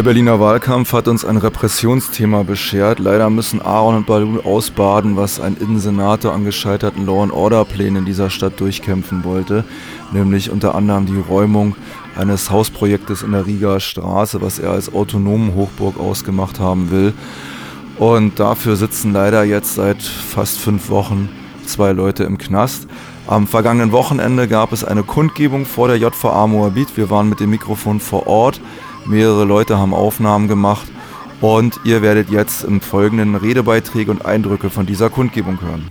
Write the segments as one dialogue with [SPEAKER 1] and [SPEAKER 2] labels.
[SPEAKER 1] Der
[SPEAKER 2] Berliner Wahlkampf hat uns ein Repressionsthema beschert. Leider müssen Aaron und Balou ausbaden, was ein Innensenator an gescheiterten Law-and-Order-Plänen in dieser Stadt durchkämpfen wollte, nämlich unter anderem die Räumung eines Hausprojektes in der Riga Straße, was er als autonomen Hochburg ausgemacht haben will. Und dafür sitzen leider jetzt seit fast fünf Wochen zwei Leute im Knast. Am vergangenen Wochenende gab es eine Kundgebung vor der JVA Moabit. Wir waren mit dem Mikrofon vor Ort. Mehrere Leute haben Aufnahmen gemacht und ihr werdet jetzt im Folgenden Redebeiträge und Eindrücke von dieser Kundgebung hören.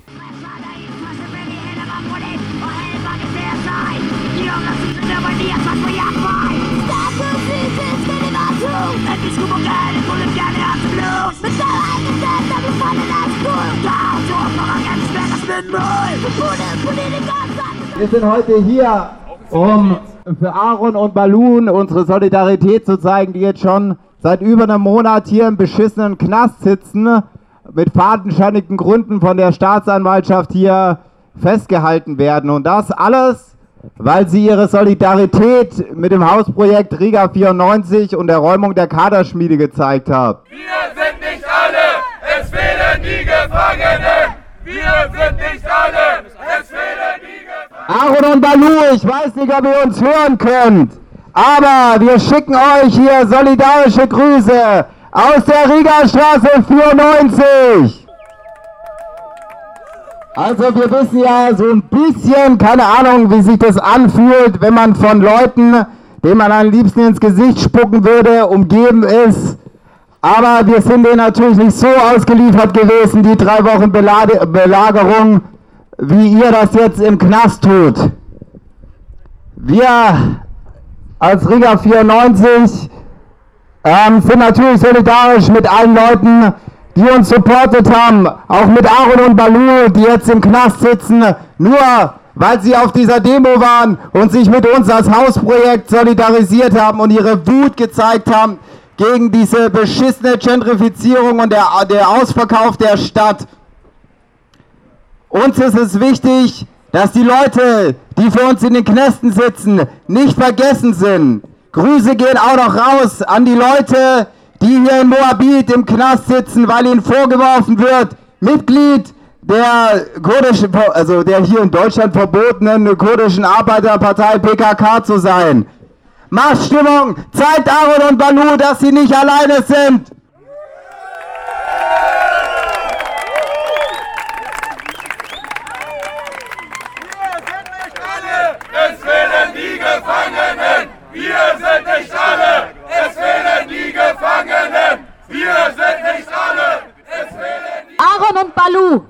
[SPEAKER 3] Wir sind heute hier, um für Aaron und Balloon unsere Solidarität zu zeigen, die jetzt schon seit über einem Monat hier im beschissenen Knast sitzen, mit fadenscheinigen Gründen von der Staatsanwaltschaft hier festgehalten werden. Und das alles, weil sie ihre Solidarität mit dem Hausprojekt Riga 94 und der Räumung der Kaderschmiede gezeigt haben.
[SPEAKER 4] Wir sind nicht alle, es fehlen die Gefangenen. Wir sind nicht alle, es fehlen die
[SPEAKER 3] Aaron und Balu, ich weiß nicht, ob ihr uns hören könnt, aber wir schicken euch hier solidarische Grüße aus der Riga-Straße 94. Also wir wissen ja so ein bisschen, keine Ahnung, wie sich das anfühlt, wenn man von Leuten, denen man am liebsten ins Gesicht spucken würde, umgeben ist. Aber wir sind denen natürlich nicht so ausgeliefert gewesen, die drei Wochen Belagerung wie ihr das jetzt im Knast tut. Wir als Riga 94 ähm, sind natürlich solidarisch mit allen Leuten, die uns supportet haben, auch mit Aaron und Balu, die jetzt im Knast sitzen, nur weil sie auf dieser Demo waren und sich mit uns als Hausprojekt solidarisiert haben und ihre Wut gezeigt haben gegen diese beschissene Gentrifizierung und der, der Ausverkauf der Stadt. Uns ist es wichtig, dass die Leute, die für uns in den Knästen sitzen, nicht vergessen sind. Grüße gehen auch noch raus an die Leute, die hier in Moabit im Knast sitzen, weil ihnen vorgeworfen wird, Mitglied der kurdischen, also der hier in Deutschland verbotenen kurdischen Arbeiterpartei PKK zu sein. Machtstimmung, zeigt Aaron und Banu, dass sie nicht alleine sind.
[SPEAKER 4] Gefangenen! Wir sind nicht alle! Es fehlen die Gefangenen! Wir sind nicht alle! Es fehlen die
[SPEAKER 5] Aaron und Balu!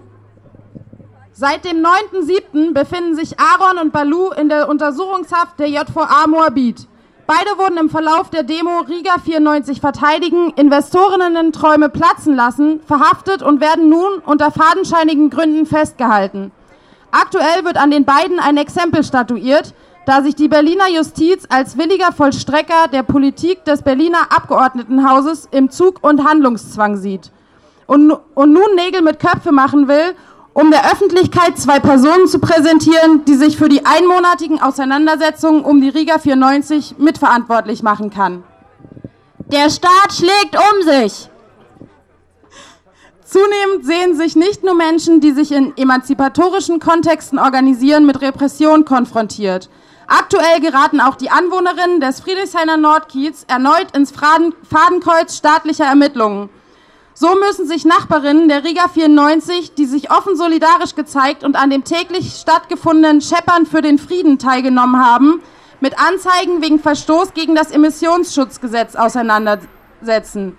[SPEAKER 5] Seit dem 9.7. befinden sich Aaron und Balu in der Untersuchungshaft der JVA Moabit. Beide wurden im Verlauf der Demo Riga 94 verteidigen, Investorinnen-Träume platzen lassen, verhaftet und werden nun unter fadenscheinigen Gründen festgehalten. Aktuell wird an den beiden ein Exempel statuiert, da sich die Berliner Justiz als williger Vollstrecker der Politik des Berliner Abgeordnetenhauses im Zug- und Handlungszwang sieht und, und nun Nägel mit Köpfe machen will, um der Öffentlichkeit zwei Personen zu präsentieren, die sich für die einmonatigen Auseinandersetzungen um die Riga 94 mitverantwortlich machen kann. Der Staat schlägt um sich. Zunehmend sehen sich nicht nur Menschen, die sich in emanzipatorischen Kontexten organisieren, mit Repression konfrontiert. Aktuell geraten auch die Anwohnerinnen des Friedrichshainer Nordkiez erneut ins Fadenkreuz staatlicher Ermittlungen. So müssen sich Nachbarinnen der Riga 94, die sich offen solidarisch gezeigt und an dem täglich stattgefundenen Scheppern für den Frieden teilgenommen haben, mit Anzeigen wegen Verstoß gegen das Emissionsschutzgesetz auseinandersetzen.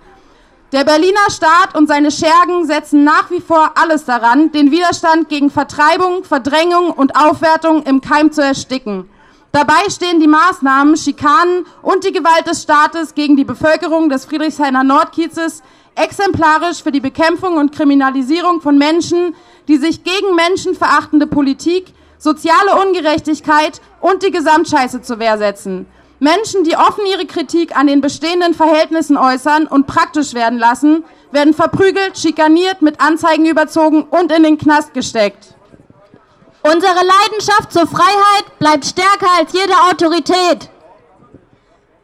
[SPEAKER 5] Der Berliner Staat und seine Schergen setzen nach wie vor alles daran, den Widerstand gegen Vertreibung, Verdrängung und Aufwertung im Keim zu ersticken. Dabei stehen die Maßnahmen, Schikanen und die Gewalt des Staates gegen die Bevölkerung des Friedrichshainer Nordkiezes exemplarisch für die Bekämpfung und Kriminalisierung von Menschen, die sich gegen menschenverachtende Politik, soziale Ungerechtigkeit und die Gesamtscheiße zur Wehr setzen. Menschen, die offen ihre Kritik an den bestehenden Verhältnissen äußern und praktisch werden lassen, werden verprügelt, schikaniert, mit Anzeigen überzogen und in den Knast gesteckt.
[SPEAKER 1] Unsere Leidenschaft zur Freiheit bleibt stärker als jede Autorität.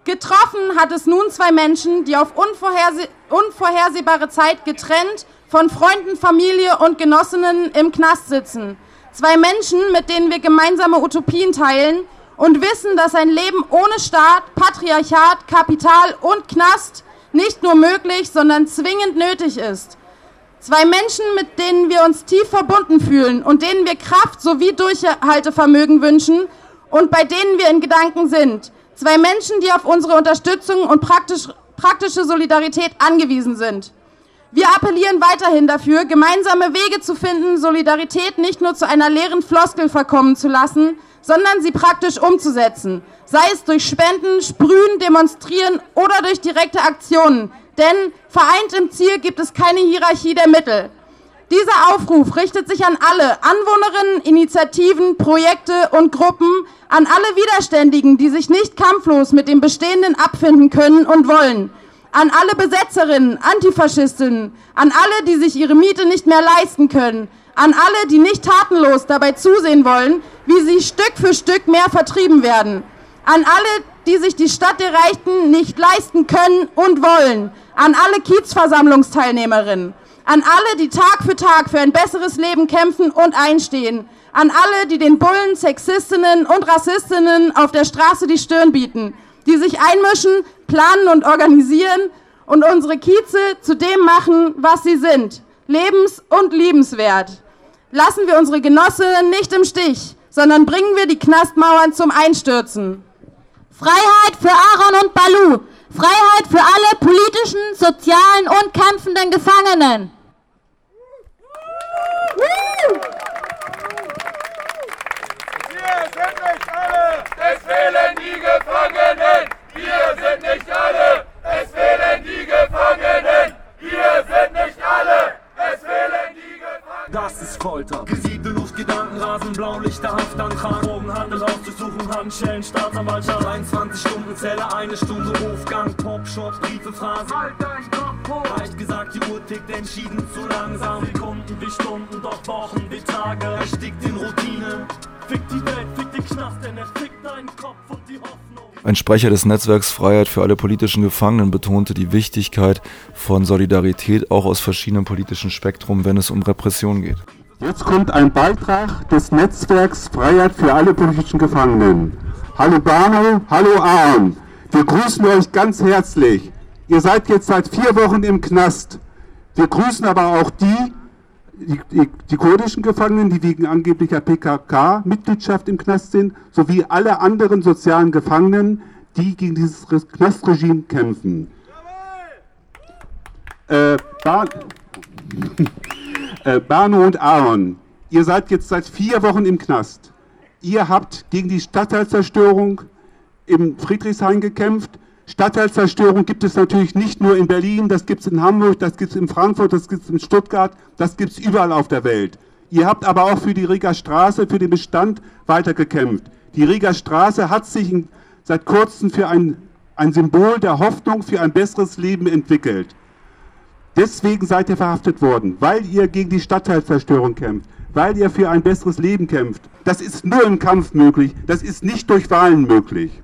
[SPEAKER 5] Getroffen hat es nun zwei Menschen, die auf unvorherse unvorhersehbare Zeit getrennt von Freunden, Familie und Genossinnen im Knast sitzen. Zwei Menschen, mit denen wir gemeinsame Utopien teilen und wissen, dass ein Leben ohne Staat, Patriarchat, Kapital und Knast nicht nur möglich, sondern zwingend nötig ist. Zwei Menschen, mit denen wir uns tief verbunden fühlen und denen wir Kraft sowie Durchhaltevermögen wünschen und bei denen wir in Gedanken sind. Zwei Menschen, die auf unsere Unterstützung und praktisch, praktische Solidarität angewiesen sind. Wir appellieren weiterhin dafür, gemeinsame Wege zu finden, Solidarität nicht nur zu einer leeren Floskel verkommen zu lassen, sondern sie praktisch umzusetzen, sei es durch Spenden, Sprühen, Demonstrieren oder durch direkte Aktionen. Denn vereint im Ziel gibt es keine Hierarchie der Mittel. Dieser Aufruf richtet sich an alle Anwohnerinnen, Initiativen, Projekte und Gruppen, an alle Widerständigen, die sich nicht kampflos mit dem Bestehenden abfinden können und wollen, an alle Besetzerinnen, Antifaschistinnen, an alle, die sich ihre Miete nicht mehr leisten können, an alle, die nicht tatenlos dabei zusehen wollen, wie sie Stück für Stück mehr vertrieben werden. An alle, die sich die Stadt der Reichen nicht leisten können und wollen. An alle Kiezversammlungsteilnehmerinnen. An alle, die Tag für Tag für ein besseres Leben kämpfen und einstehen. An alle, die den Bullen, Sexistinnen und Rassistinnen auf der Straße die Stirn bieten. Die sich einmischen, planen und organisieren und unsere Kieze zu dem machen, was sie sind. Lebens- und liebenswert. Lassen wir unsere Genossinnen nicht im Stich sondern bringen wir die Knastmauern zum Einstürzen.
[SPEAKER 1] Freiheit für Aaron und Balu. Freiheit für alle politischen, sozialen und kämpfenden Gefangenen.
[SPEAKER 6] Das ist Folter. Gesiebte Luft, Gedanken rasen, Blaulichter, Haftantrag, Drogenhandel auszusuchen, Handschellen, Staatsanwaltschaft, 23 Stunden Zelle, eine Stunde Hofgang, Popshop, Briefe, Phrasen. Halt dein Kopf. Leicht gesagt, die Uhr tickt entschieden zu langsam. Sekunden wie Stunden, doch Wochen wie Tage. Erstickt in Routine. Fick die Welt, fick den Knast, denn er fickt deinen Kopf und die Hoffnung.
[SPEAKER 2] Ein Sprecher des Netzwerks Freiheit für alle politischen Gefangenen betonte die Wichtigkeit von Solidarität auch aus verschiedenen politischen Spektrum, wenn es um Repression geht.
[SPEAKER 7] Jetzt kommt ein Beitrag des Netzwerks Freiheit für alle politischen Gefangenen. Hallo Bano, hallo Aaron. Wir grüßen euch ganz herzlich. Ihr seid jetzt seit vier Wochen im Knast. Wir grüßen aber auch die, die, die, die kurdischen Gefangenen, die wegen angeblicher PKK-Mitgliedschaft im Knast sind, sowie alle anderen sozialen Gefangenen, die gegen dieses Knastregime kämpfen. Äh, Bahn äh, Bano und Aaron, ihr seid jetzt seit vier Wochen im Knast. Ihr habt gegen die Stadtteilzerstörung im Friedrichshain gekämpft. Stadtteilzerstörung gibt es natürlich nicht nur in Berlin, das gibt es in Hamburg, das gibt es in Frankfurt, das gibt es in Stuttgart, das gibt es überall auf der Welt. Ihr habt aber auch für die Riga Straße, für den Bestand weitergekämpft. Die Riga Straße hat sich seit kurzem für ein, ein Symbol der Hoffnung für ein besseres Leben entwickelt. Deswegen seid ihr verhaftet worden, weil ihr gegen die Stadtteilzerstörung kämpft, weil ihr für ein besseres Leben kämpft. Das ist nur im Kampf möglich, das ist nicht durch Wahlen möglich.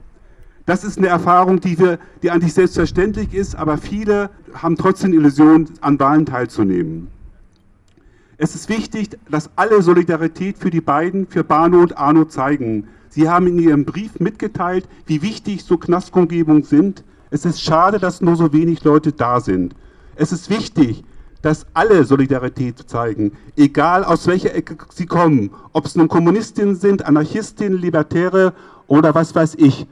[SPEAKER 7] Das ist eine Erfahrung, die, wir, die eigentlich selbstverständlich ist, aber viele haben trotzdem die Illusion, an Wahlen teilzunehmen. Es ist wichtig, dass alle Solidarität für die beiden, für Bano und Arno zeigen. Sie haben in ihrem Brief mitgeteilt, wie wichtig so Knastumgebungen sind. Es ist schade, dass nur so wenig Leute da sind. Es ist wichtig, dass alle Solidarität zeigen, egal aus welcher Ecke sie kommen, ob es nun Kommunistinnen sind, Anarchistinnen, Libertäre oder was weiß ich.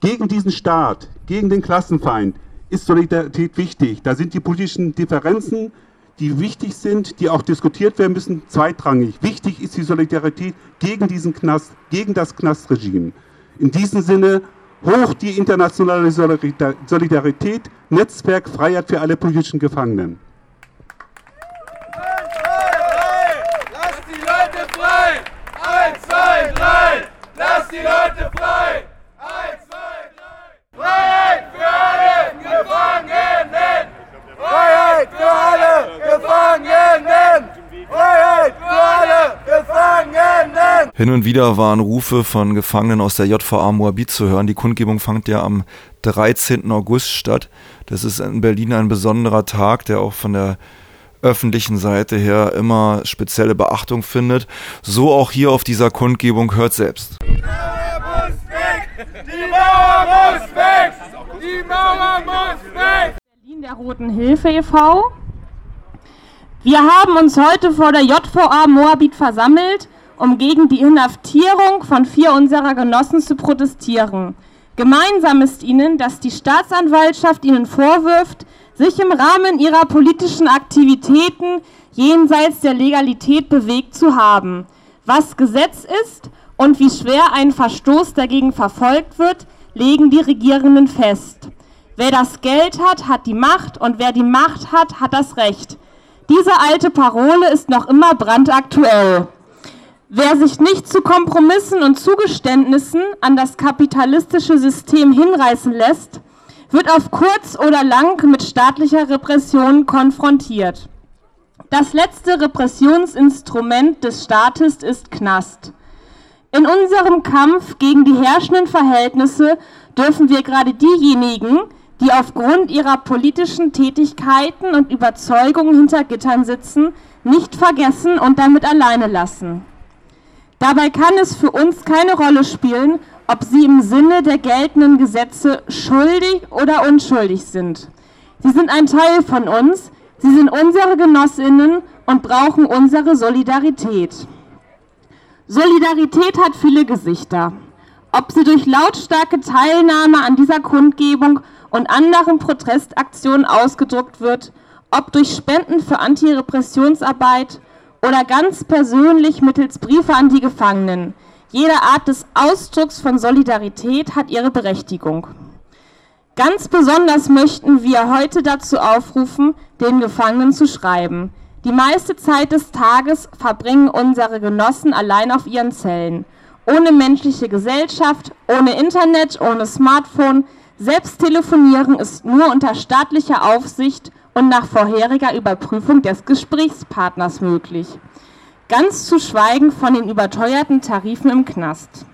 [SPEAKER 7] Gegen diesen Staat, gegen den Klassenfeind ist Solidarität wichtig. Da sind die politischen Differenzen, die wichtig sind, die auch diskutiert werden müssen, zweitrangig. Wichtig ist die Solidarität gegen diesen Knast, gegen das Knastregime. In diesem Sinne hoch die internationale Solidarität, Netzwerk Freiheit für alle politischen Gefangenen.
[SPEAKER 4] Lass die Leute frei! Eins, zwei, drei! Lass die Leute frei!
[SPEAKER 2] Hin und wieder waren Rufe von Gefangenen aus der JVA Moabit zu hören. Die Kundgebung fand ja am 13. August statt. Das ist in Berlin ein besonderer Tag, der auch von der öffentlichen Seite her immer spezielle Beachtung findet. So auch hier auf dieser Kundgebung hört selbst.
[SPEAKER 4] Die Mauer muss weg! Die Mauer muss weg! Die Mauer muss weg!
[SPEAKER 8] Berlin der Roten Hilfe e.V. Wir haben uns heute vor der JVA Moabit versammelt, um gegen die Inhaftierung von vier unserer Genossen zu protestieren. Gemeinsam ist ihnen, dass die Staatsanwaltschaft ihnen vorwirft, sich im Rahmen ihrer politischen Aktivitäten jenseits der Legalität bewegt zu haben. Was Gesetz ist und wie schwer ein Verstoß dagegen verfolgt wird, legen die Regierenden fest. Wer das Geld hat, hat die Macht und wer die Macht hat, hat das Recht. Diese alte Parole ist noch immer brandaktuell. Wer sich nicht zu Kompromissen und Zugeständnissen an das kapitalistische System hinreißen lässt, wird auf kurz oder lang mit staatlicher Repression konfrontiert. Das letzte Repressionsinstrument des Staates ist Knast. In unserem Kampf gegen die herrschenden Verhältnisse dürfen wir gerade diejenigen, die aufgrund ihrer politischen Tätigkeiten und Überzeugungen hinter Gittern sitzen, nicht vergessen und damit alleine lassen. Dabei kann es für uns keine Rolle spielen, ob sie im Sinne der geltenden Gesetze schuldig oder unschuldig sind. Sie sind ein Teil von uns, sie sind unsere Genossinnen und brauchen unsere Solidarität. Solidarität hat viele Gesichter. Ob sie durch lautstarke Teilnahme an dieser Kundgebung und anderen Protestaktionen ausgedruckt wird, ob durch Spenden für Antirepressionsarbeit oder ganz persönlich mittels Briefe an die Gefangenen. Jede Art des Ausdrucks von Solidarität hat ihre Berechtigung. Ganz besonders möchten wir heute dazu aufrufen, den Gefangenen zu schreiben. Die meiste Zeit des Tages verbringen unsere Genossen allein auf ihren Zellen. Ohne menschliche Gesellschaft, ohne Internet, ohne Smartphone. Selbst telefonieren ist nur unter staatlicher Aufsicht und nach vorheriger Überprüfung des Gesprächspartners möglich. Ganz zu schweigen von den überteuerten Tarifen im Knast.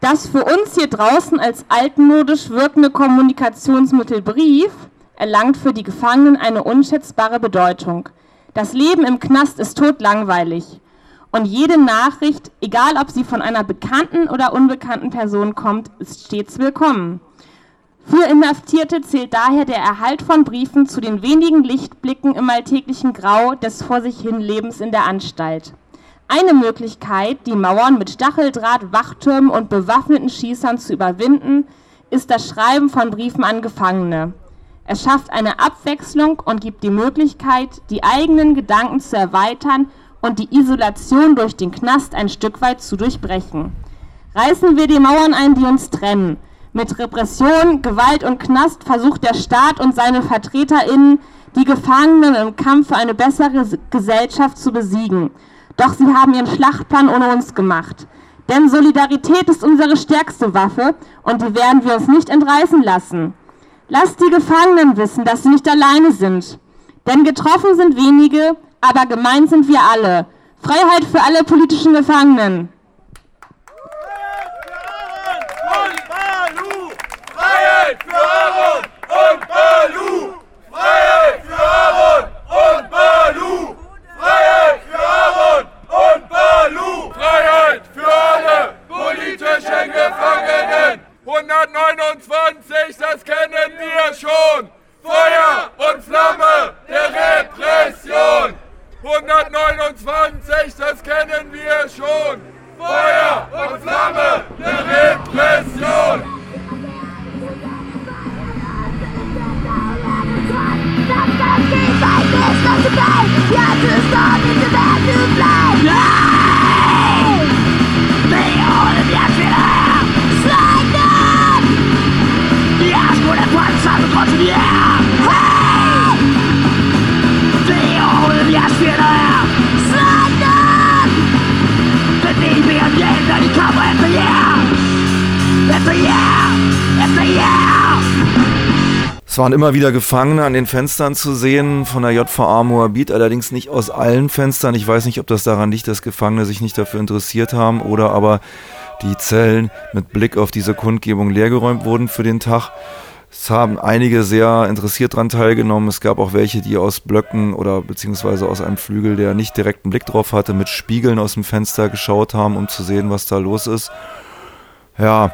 [SPEAKER 8] Das für uns hier draußen als altmodisch wirkende Kommunikationsmittel Brief erlangt für die Gefangenen eine unschätzbare Bedeutung. Das Leben im Knast ist totlangweilig. Und jede Nachricht, egal ob sie von einer bekannten oder unbekannten Person kommt, ist stets willkommen. Für Inhaftierte zählt daher der Erhalt von Briefen zu den wenigen Lichtblicken im alltäglichen Grau des vor sich hin Lebens in der Anstalt. Eine Möglichkeit, die Mauern mit Stacheldraht, Wachtürmen und bewaffneten Schießern zu überwinden, ist das Schreiben von Briefen an Gefangene. Es schafft eine Abwechslung und gibt die Möglichkeit, die eigenen Gedanken zu erweitern und die Isolation durch den Knast ein Stück weit zu durchbrechen. Reißen wir die Mauern ein, die uns trennen, mit Repression, Gewalt und Knast versucht der Staat und seine VertreterInnen, die Gefangenen im Kampf für eine bessere Gesellschaft zu besiegen. Doch sie haben ihren Schlachtplan ohne uns gemacht. Denn Solidarität ist unsere stärkste Waffe und die werden wir uns nicht entreißen lassen. Lasst die Gefangenen wissen, dass sie nicht alleine sind. Denn getroffen sind wenige, aber gemeint sind wir alle. Freiheit für alle politischen Gefangenen.
[SPEAKER 2] Es waren immer wieder Gefangene an den Fenstern zu sehen von der JVA Moabit, allerdings nicht aus allen Fenstern. Ich weiß nicht, ob das daran liegt, dass Gefangene sich nicht dafür interessiert haben oder aber die Zellen mit Blick auf diese Kundgebung leergeräumt wurden für den Tag. Es haben einige sehr interessiert daran teilgenommen. Es gab auch welche, die aus Blöcken oder beziehungsweise aus einem Flügel, der nicht direkten Blick drauf hatte, mit Spiegeln aus dem Fenster geschaut haben, um zu sehen, was da los ist. Ja,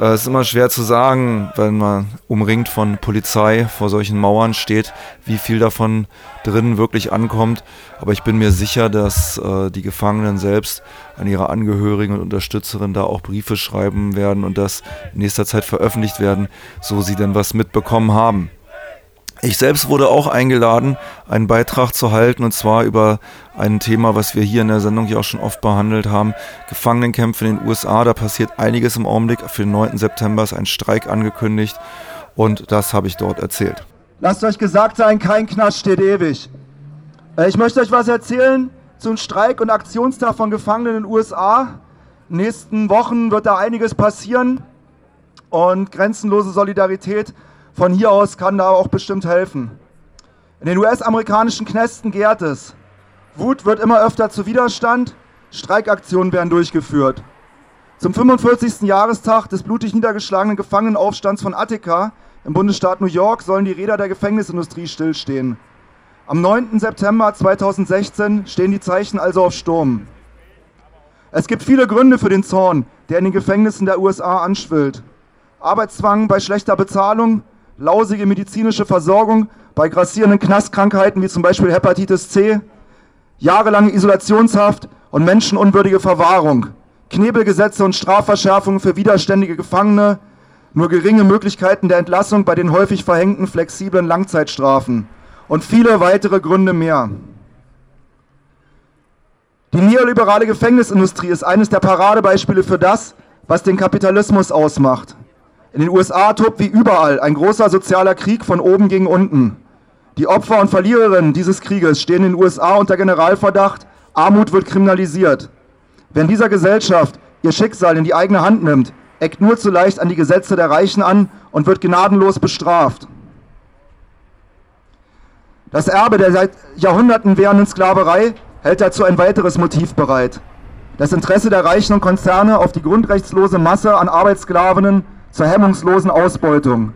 [SPEAKER 2] äh, es ist immer schwer zu sagen, wenn man umringt von Polizei vor solchen Mauern steht, wie viel davon drin wirklich ankommt. Aber ich bin mir sicher, dass äh, die Gefangenen selbst an ihre Angehörigen und Unterstützerinnen da auch Briefe schreiben werden und das in nächster Zeit veröffentlicht werden, so sie denn was mitbekommen haben. Ich selbst wurde auch eingeladen, einen Beitrag zu halten, und zwar über ein Thema, was wir hier in der Sendung ja auch schon oft behandelt haben. Gefangenenkämpfe in den USA, da passiert einiges im Augenblick. Für den 9. September ist ein Streik angekündigt und das habe ich dort erzählt.
[SPEAKER 9] Lasst euch gesagt sein, kein Knast steht ewig. Äh, ich möchte euch was erzählen zum Streik- und Aktionstag von Gefangenen in den USA. In den nächsten Wochen wird da einiges passieren und grenzenlose Solidarität von hier aus kann da auch bestimmt helfen. In den US-amerikanischen Knästen gärt es. Wut wird immer öfter zu Widerstand, Streikaktionen werden durchgeführt. Zum 45. Jahrestag des blutig niedergeschlagenen Gefangenenaufstands von Attica im Bundesstaat New York sollen die Räder der Gefängnisindustrie stillstehen. Am 9. September 2016 stehen die Zeichen also auf Sturm. Es gibt viele Gründe für den Zorn, der in den Gefängnissen der USA anschwillt. Arbeitszwang bei schlechter Bezahlung, lausige medizinische Versorgung bei grassierenden Knastkrankheiten wie zum Beispiel Hepatitis C, jahrelange Isolationshaft und menschenunwürdige Verwahrung, Knebelgesetze und Strafverschärfungen für widerständige Gefangene, nur geringe Möglichkeiten der Entlassung bei den häufig verhängten flexiblen Langzeitstrafen und viele weitere Gründe mehr. Die neoliberale Gefängnisindustrie ist eines der Paradebeispiele für das, was den Kapitalismus ausmacht. In den USA tobt wie überall ein großer sozialer Krieg von oben gegen unten. Die Opfer und Verliererinnen dieses Krieges stehen in den USA unter Generalverdacht, Armut wird kriminalisiert. Wer in dieser Gesellschaft ihr Schicksal in die eigene Hand nimmt, eckt nur zu leicht an die Gesetze der Reichen an und wird gnadenlos bestraft. Das Erbe der seit Jahrhunderten währenden Sklaverei hält dazu ein weiteres Motiv bereit. Das Interesse der Reichen und Konzerne auf die grundrechtslose Masse an Arbeitssklavinnen zur hemmungslosen Ausbeutung.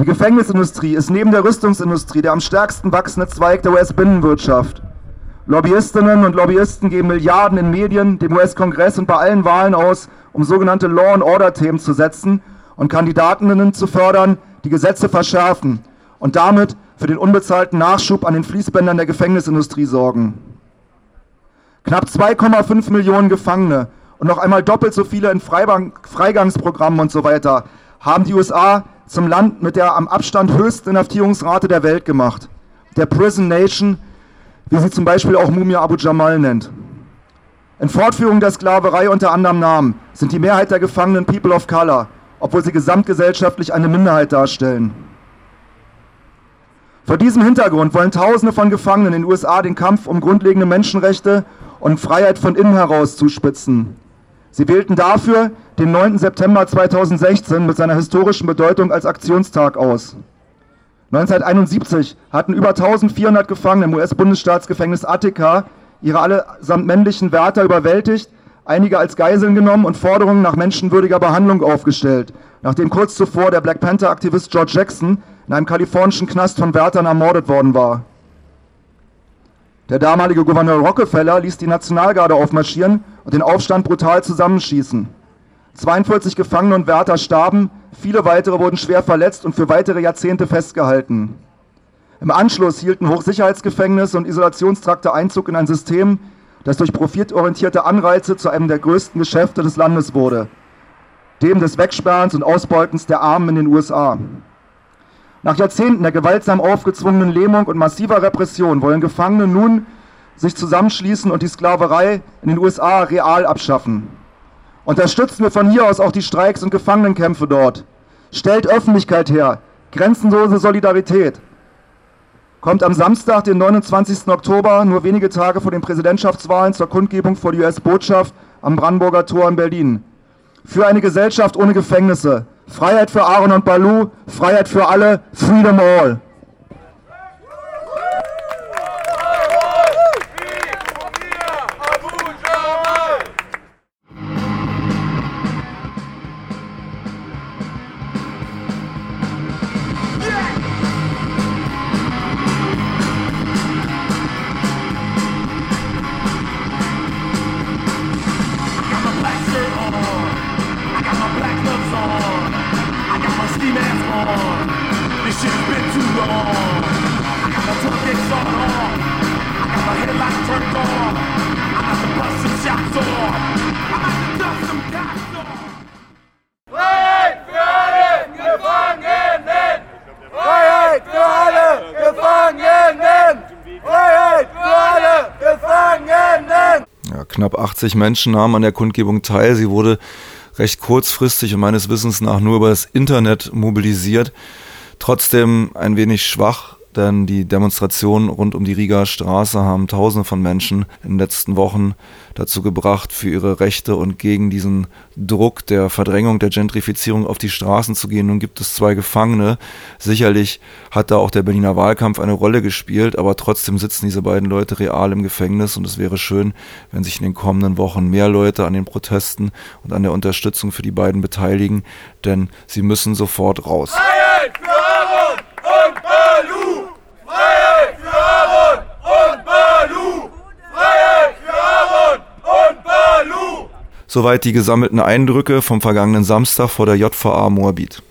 [SPEAKER 9] Die Gefängnisindustrie ist neben der Rüstungsindustrie der am stärksten wachsende Zweig der US-Binnenwirtschaft. Lobbyistinnen und Lobbyisten geben Milliarden in Medien, dem US-Kongress und bei allen Wahlen aus, um sogenannte Law-and-Order-Themen zu setzen und Kandidatinnen zu fördern, die Gesetze verschärfen und damit für den unbezahlten Nachschub an den Fließbändern der Gefängnisindustrie sorgen. Knapp 2,5 Millionen Gefangene und noch einmal doppelt so viele in Freibank, Freigangsprogrammen und so weiter haben die USA zum Land mit der am Abstand höchsten Inhaftierungsrate der Welt gemacht. Der Prison Nation, wie sie zum Beispiel auch Mumia Abu Jamal nennt. In Fortführung der Sklaverei unter anderem Namen sind die Mehrheit der Gefangenen People of Color, obwohl sie gesamtgesellschaftlich eine Minderheit darstellen. Vor diesem Hintergrund wollen Tausende von Gefangenen in den USA den Kampf um grundlegende Menschenrechte und Freiheit von innen heraus zuspitzen. Sie wählten dafür den 9. September 2016 mit seiner historischen Bedeutung als Aktionstag aus. 1971 hatten über 1400 Gefangene im US-Bundesstaatsgefängnis Attica ihre allesamt männlichen Wärter überwältigt, einige als Geiseln genommen und Forderungen nach menschenwürdiger Behandlung aufgestellt, nachdem kurz zuvor der Black Panther-Aktivist George Jackson in einem kalifornischen Knast von Wärtern ermordet worden war. Der damalige Gouverneur Rockefeller ließ die Nationalgarde aufmarschieren und den Aufstand brutal zusammenschießen. 42 Gefangene und Wärter starben, viele weitere wurden schwer verletzt und für weitere Jahrzehnte festgehalten. Im Anschluss hielten Hochsicherheitsgefängnisse und Isolationstrakte Einzug in ein System, das durch profitorientierte Anreize zu einem der größten Geschäfte des Landes wurde, dem des Wegsperrens und Ausbeutens der Armen in den USA. Nach Jahrzehnten der gewaltsam aufgezwungenen Lähmung und massiver Repression wollen Gefangene nun sich zusammenschließen und die Sklaverei in den USA real abschaffen. Unterstützen wir von hier aus auch die Streiks und Gefangenenkämpfe dort. Stellt Öffentlichkeit her, grenzenlose Solidarität. Kommt am Samstag, den 29. Oktober, nur wenige Tage vor den Präsidentschaftswahlen zur Kundgebung vor die US-Botschaft am Brandenburger Tor in Berlin.
[SPEAKER 10] für eine Gesellschaft ohne Gefängnisse. Freiheit für Aaron und Balu, Freiheit für alle, Freedom All.
[SPEAKER 2] Knapp 80 Menschen nahmen an der Kundgebung teil. Sie wurde recht kurzfristig und meines Wissens nach nur über das Internet mobilisiert. Trotzdem ein wenig schwach denn die Demonstrationen rund um die Riga Straße haben Tausende von Menschen in den letzten Wochen dazu gebracht, für ihre Rechte und gegen diesen Druck der Verdrängung, der Gentrifizierung auf die Straßen zu gehen. Nun gibt es zwei Gefangene. Sicherlich hat da auch der Berliner Wahlkampf eine Rolle gespielt, aber trotzdem sitzen diese beiden Leute real im Gefängnis und es wäre schön, wenn sich in den kommenden Wochen mehr Leute an den Protesten und an der Unterstützung für die beiden beteiligen, denn sie müssen sofort raus.
[SPEAKER 11] Freiheit für Aaron und Balu! Freiheit für Aaron und Balu! Freiheit für Aaron und Balu!
[SPEAKER 2] Soweit die gesammelten Eindrücke vom vergangenen Samstag vor der JVA Moabit.